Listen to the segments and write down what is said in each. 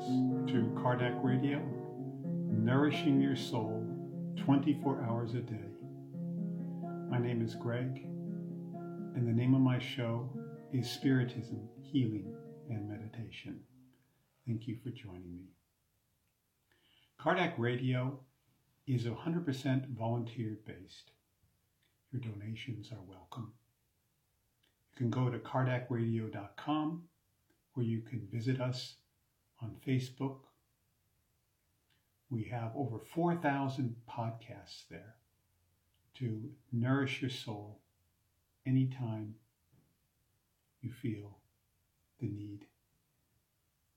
to Kardec Radio, nourishing your soul 24 hours a day. My name is Greg, and the name of my show is Spiritism, Healing, and Meditation. Thank you for joining me. Kardec Radio is 100% volunteer based. Your donations are welcome. You can go to kardecradio.com where you can visit us on Facebook. We have over 4,000 podcasts there to nourish your soul anytime you feel the need.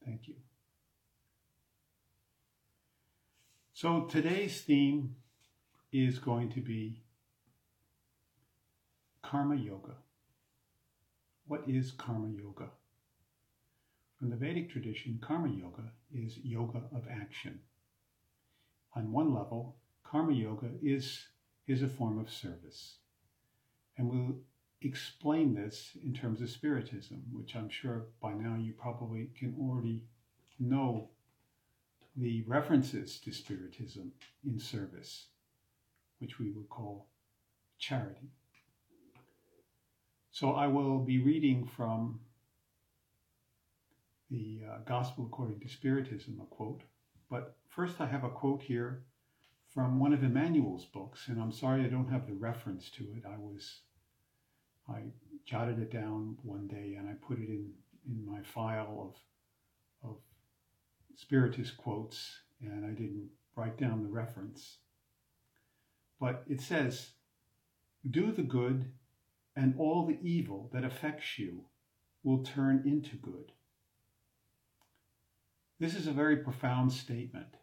Thank you. So today's theme is going to be Karma Yoga. What is Karma Yoga? From the Vedic tradition, Karma Yoga is yoga of action. On one level, Karma Yoga is, is a form of service. And we'll explain this in terms of Spiritism, which I'm sure by now you probably can already know the references to Spiritism in service, which we would call charity. So I will be reading from the uh, Gospel according to Spiritism, a quote. But first, I have a quote here from one of Emmanuel's books, and I'm sorry I don't have the reference to it. I was, I jotted it down one day and I put it in, in my file of, of Spiritist quotes, and I didn't write down the reference. But it says, Do the good, and all the evil that affects you will turn into good. This is a very profound statement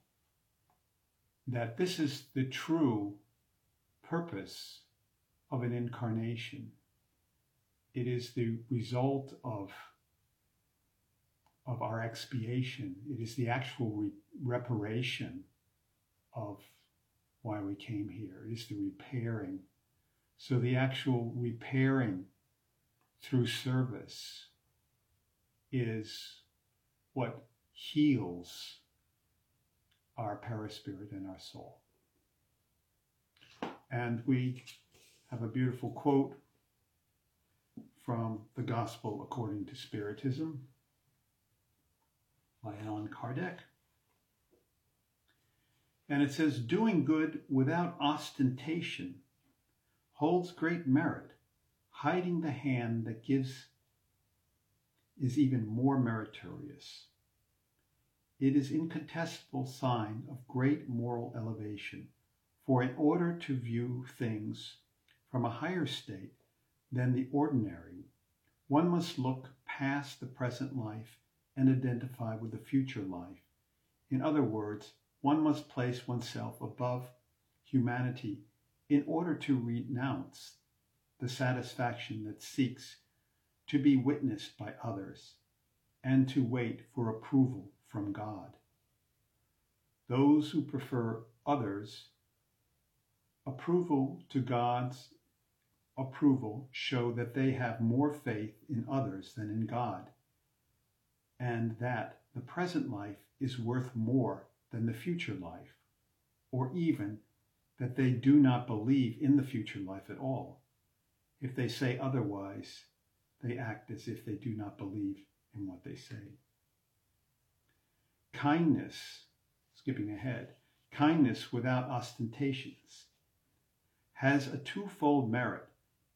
that this is the true purpose of an incarnation. It is the result of, of our expiation. It is the actual re- reparation of why we came here. It is the repairing. So the actual repairing through service is what heals our perispirit and our soul. And we have a beautiful quote from the Gospel according to Spiritism by Allan Kardec. And it says, Doing good without ostentation holds great merit. Hiding the hand that gives is even more meritorious. It is incontestable sign of great moral elevation. For in order to view things from a higher state than the ordinary, one must look past the present life and identify with the future life. In other words, one must place oneself above humanity in order to renounce the satisfaction that seeks to be witnessed by others and to wait for approval from God. Those who prefer others' approval to God's approval show that they have more faith in others than in God, and that the present life is worth more than the future life, or even that they do not believe in the future life at all. If they say otherwise, they act as if they do not believe in what they say. Kindness, skipping ahead, kindness without ostentations has a twofold merit.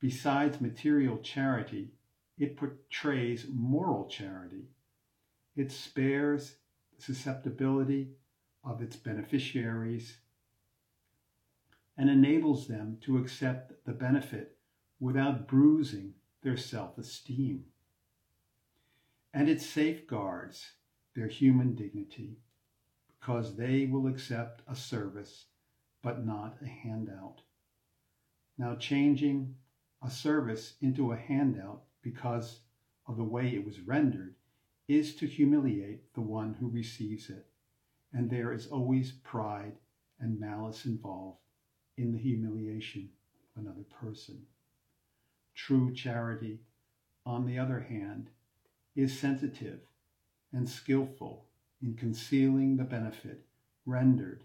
Besides material charity, it portrays moral charity. It spares the susceptibility of its beneficiaries and enables them to accept the benefit without bruising their self esteem. And it safeguards their human dignity because they will accept a service but not a handout. Now, changing a service into a handout because of the way it was rendered is to humiliate the one who receives it, and there is always pride and malice involved in the humiliation of another person. True charity, on the other hand, is sensitive and skillful in concealing the benefit rendered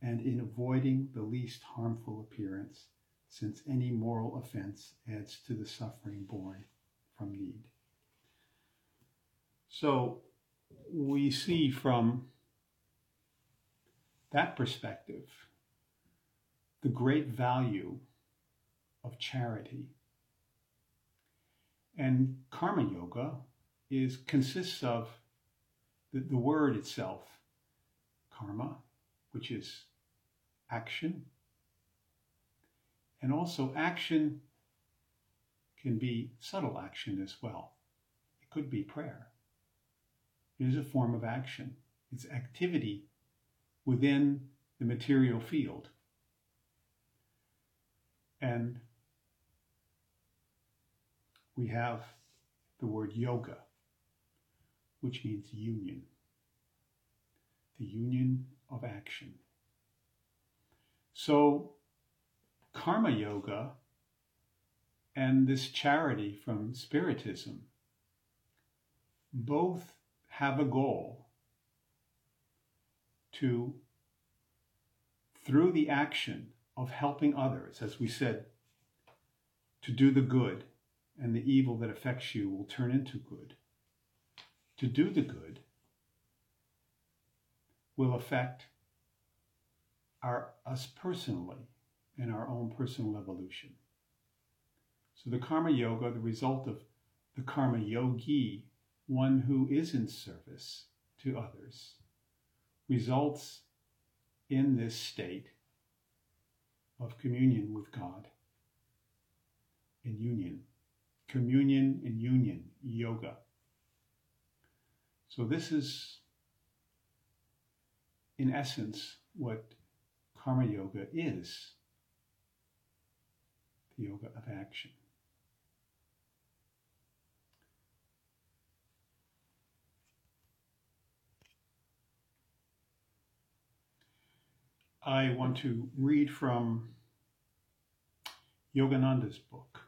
and in avoiding the least harmful appearance, since any moral offense adds to the suffering born from need. So we see from that perspective the great value of charity. And karma yoga is consists of the, the word itself, karma, which is action. And also action can be subtle action as well. It could be prayer. It is a form of action. It's activity within the material field. And we have the word yoga, which means union, the union of action. So, karma yoga and this charity from Spiritism both have a goal to, through the action of helping others, as we said, to do the good, and the evil that affects you will turn into good. To do the good will affect our, us personally in our own personal evolution. So the karma yoga, the result of the karma yogi, one who is in service to others, results in this state of communion with God, in union, communion and union, yoga. So, this is, in essence, what karma yoga is the yoga of action. I want to read from Yogananda's book,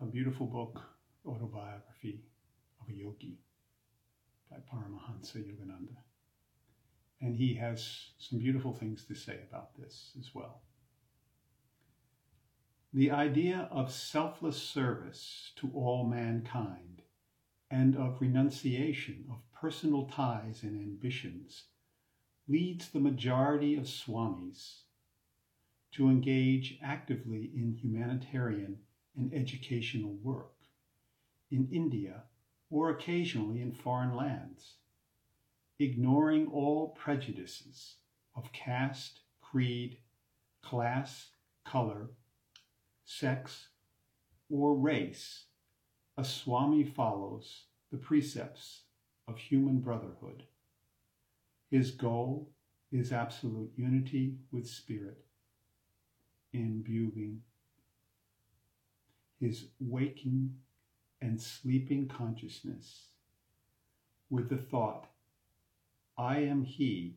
a beautiful book, autobiography of a yogi by Paramahansa Yogananda. And he has some beautiful things to say about this as well. The idea of selfless service to all mankind and of renunciation of personal ties and ambitions leads the majority of swamis to engage actively in humanitarian and educational work in India or occasionally in foreign lands, ignoring all prejudices of caste, creed, class, color, sex, or race. A Swami follows the precepts of human brotherhood. His goal is absolute unity with spirit, imbuing his waking and sleeping consciousness with the thought, I am he.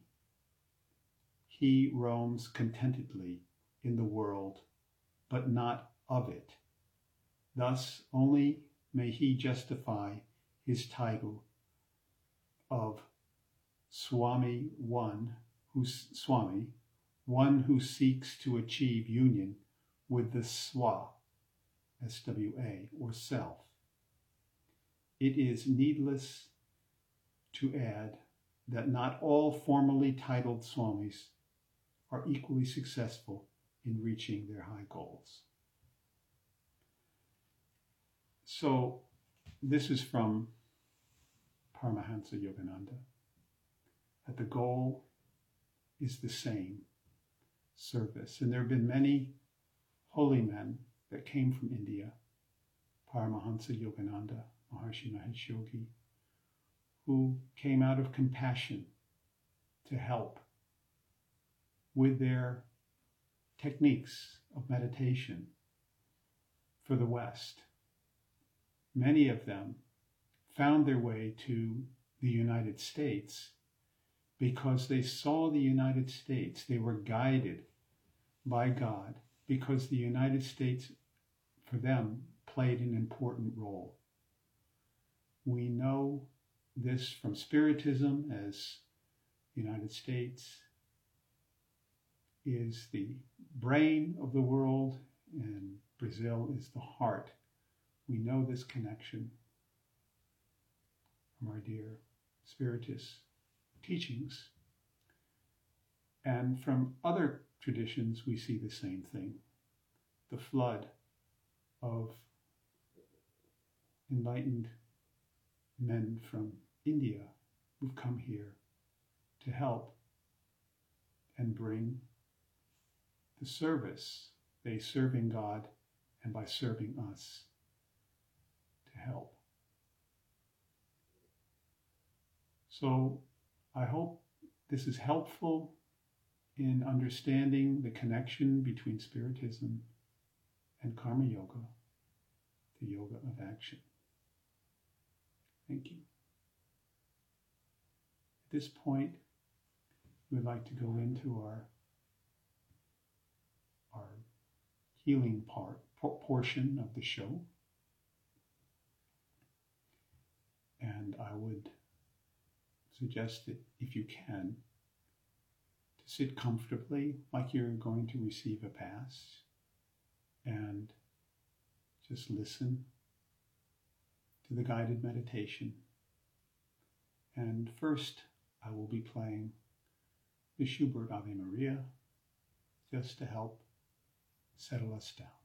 He roams contentedly in the world, but not of it. Thus only may he justify his title of Swami one who Swami, one who seeks to achieve union with the Swa, S-W-A, or self. It is needless to add that not all formally titled Swamis are equally successful in reaching their high goals. So, this is from Paramahansa Yogananda that the goal is the same service. And there have been many holy men that came from India, Paramahansa Yogananda, Maharishi Mahesh Yogi, who came out of compassion to help with their techniques of meditation for the West. Many of them found their way to the United States because they saw the United States. They were guided by God because the United States, for them, played an important role. We know this from Spiritism as the United States is the brain of the world and Brazil is the heart. We know this connection from our dear Spiritist teachings. And from other traditions, we see the same thing the flood of enlightened men from India who've come here to help and bring the service, they serving God and by serving us to help. So I hope this is helpful in understanding the connection between Spiritism and Karma Yoga, the yoga of action. Thank you. At this point, we'd like to go into our, our healing part portion of the show. And I would suggest that if you can, to sit comfortably like you're going to receive a pass and just listen to the guided meditation. And first, I will be playing the Schubert Ave Maria just to help settle us down.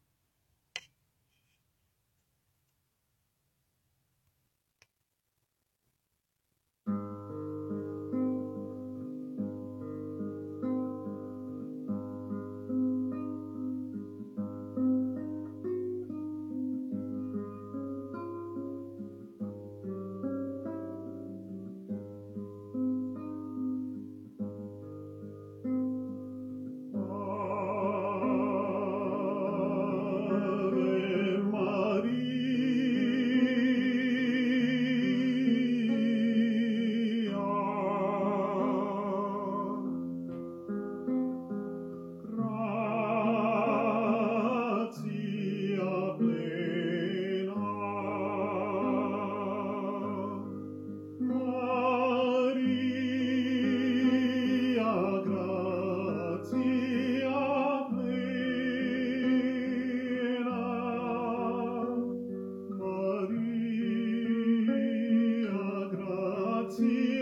see.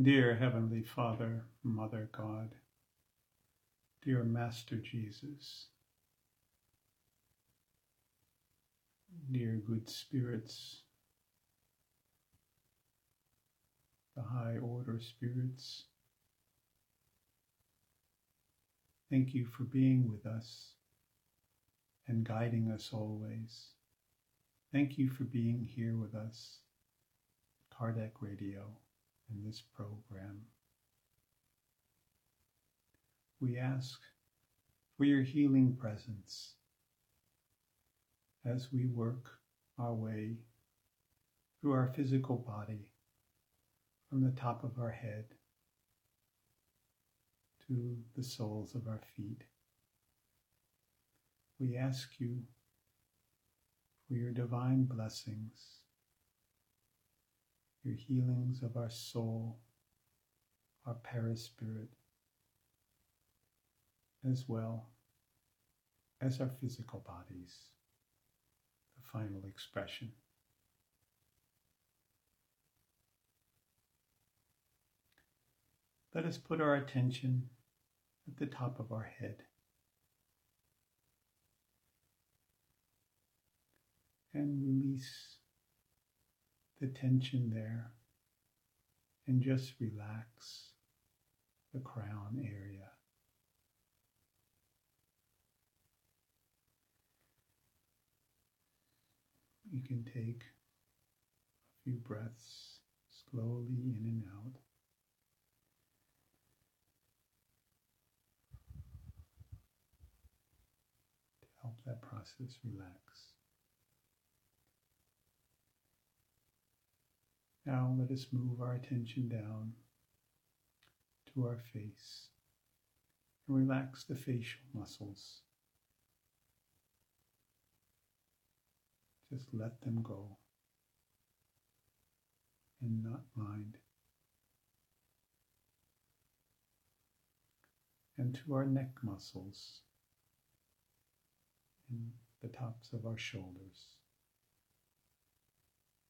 Dear Heavenly Father, Mother God, dear Master Jesus, dear good spirits, the high order spirits, Thank you for being with us and guiding us always. Thank you for being here with us, Kardec Radio, in this program. We ask for your healing presence as we work our way through our physical body from the top of our head to the soles of our feet. We ask you for your divine blessings, your healings of our soul, our perispirit, as well as our physical bodies, the final expression. Let us put our attention at the top of our head. And release the tension there and just relax the crown area. You can take a few breaths slowly in and out. to help that process relax. Now let us move our attention down to our face and relax the facial muscles. Just let them go and not mind. And to our neck muscles and the tops of our shoulders.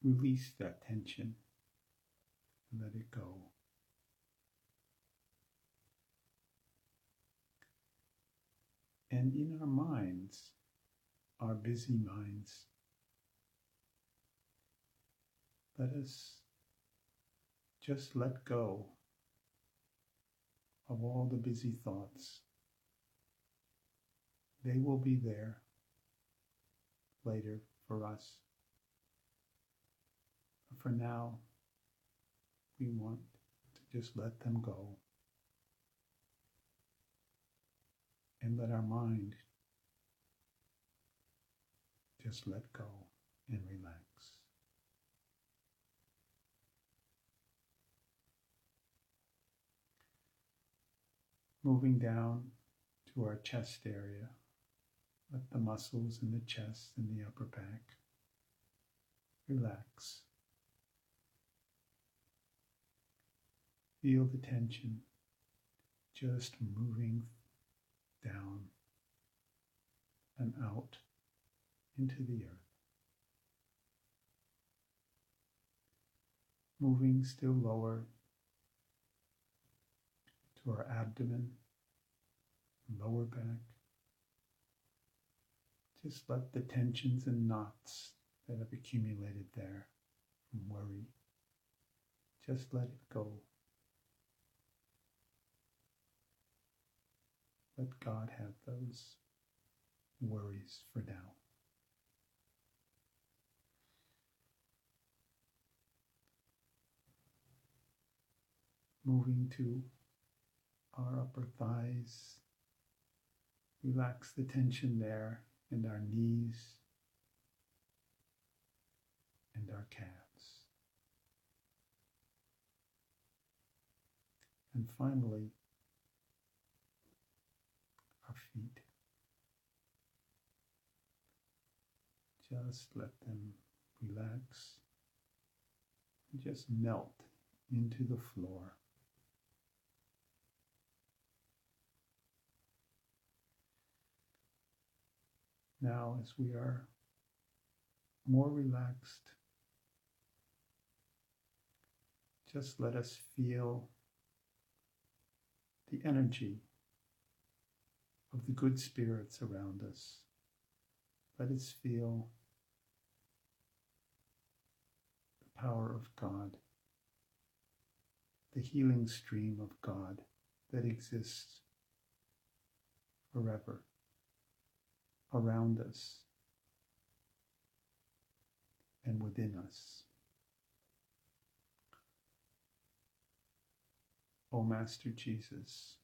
Release that tension let it go. And in our minds, our busy minds, let us just let go of all the busy thoughts. They will be there later for us. But for now, we want to just let them go and let our mind just let go and relax. Moving down to our chest area, let the muscles in the chest and the upper back relax. Feel the tension just moving down and out into the earth. Moving still lower to our abdomen, lower back. Just let the tensions and knots that have accumulated there from worry, just let it go. Let God have those worries for now. Moving to our upper thighs, relax the tension there and our knees and our calves. And finally, our feet. Just let them relax and just melt into the floor. Now, as we are more relaxed, just let us feel the energy of the good spirits around us. Let us feel the power of God, the healing stream of God that exists forever around us and within us. O Master Jesus,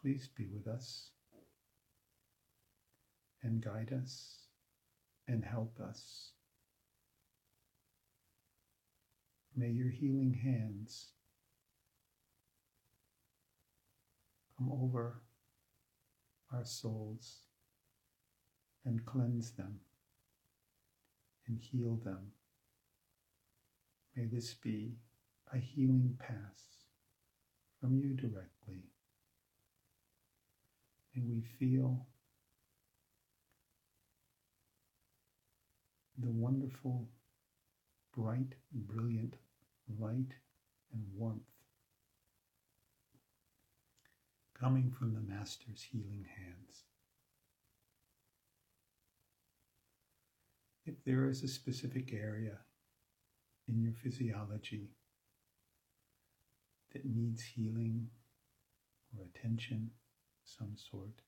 please be with us and guide us and help us. May your healing hands come over our souls and cleanse them and heal them. May this be a healing pass from you directly. And we feel the wonderful, bright, brilliant light and warmth coming from the Master's healing hands. If there is a specific area in your physiology that needs healing or attention of some sort,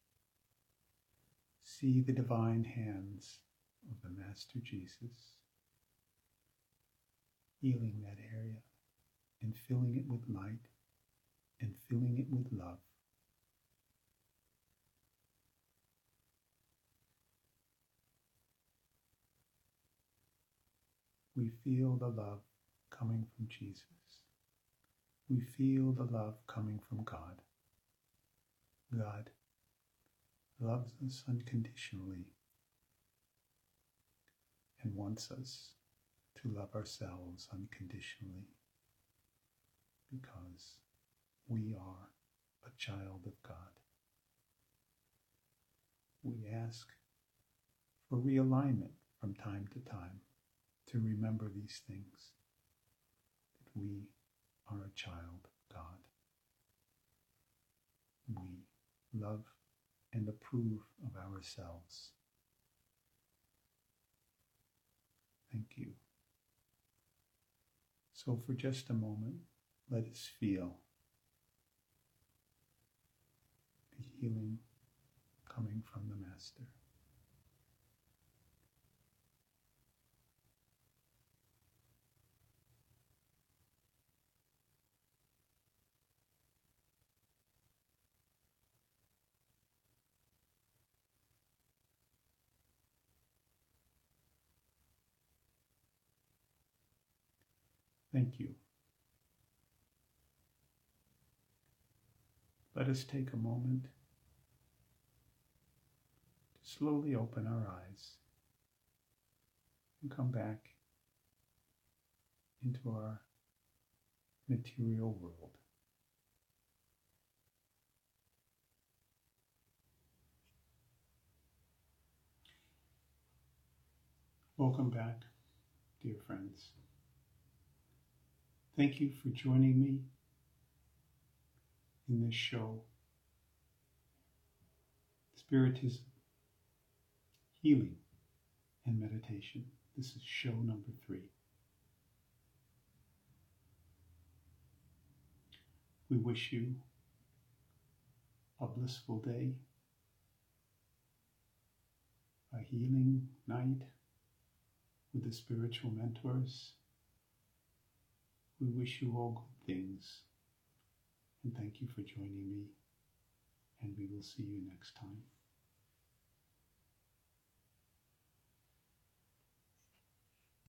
see the divine hands of the Master Jesus healing that area and filling it with light and filling it with love. We feel the love coming from Jesus. We feel the love coming from God. God loves us unconditionally and wants us to love ourselves unconditionally because we are a child of God. We ask for realignment from time to time to remember these things that we are a child of God. We love and approve of ourselves. Thank you. So, for just a moment, let us feel the healing coming from the Master. Thank you. Let us take a moment to slowly open our eyes and come back into our material world. Welcome back, dear friends. Thank you for joining me in this show, Spiritism, Healing, and Meditation. This is show number three. We wish you a blissful day, a healing night with the spiritual mentors we wish you all good things. And thank you for joining me. And we will see you next time.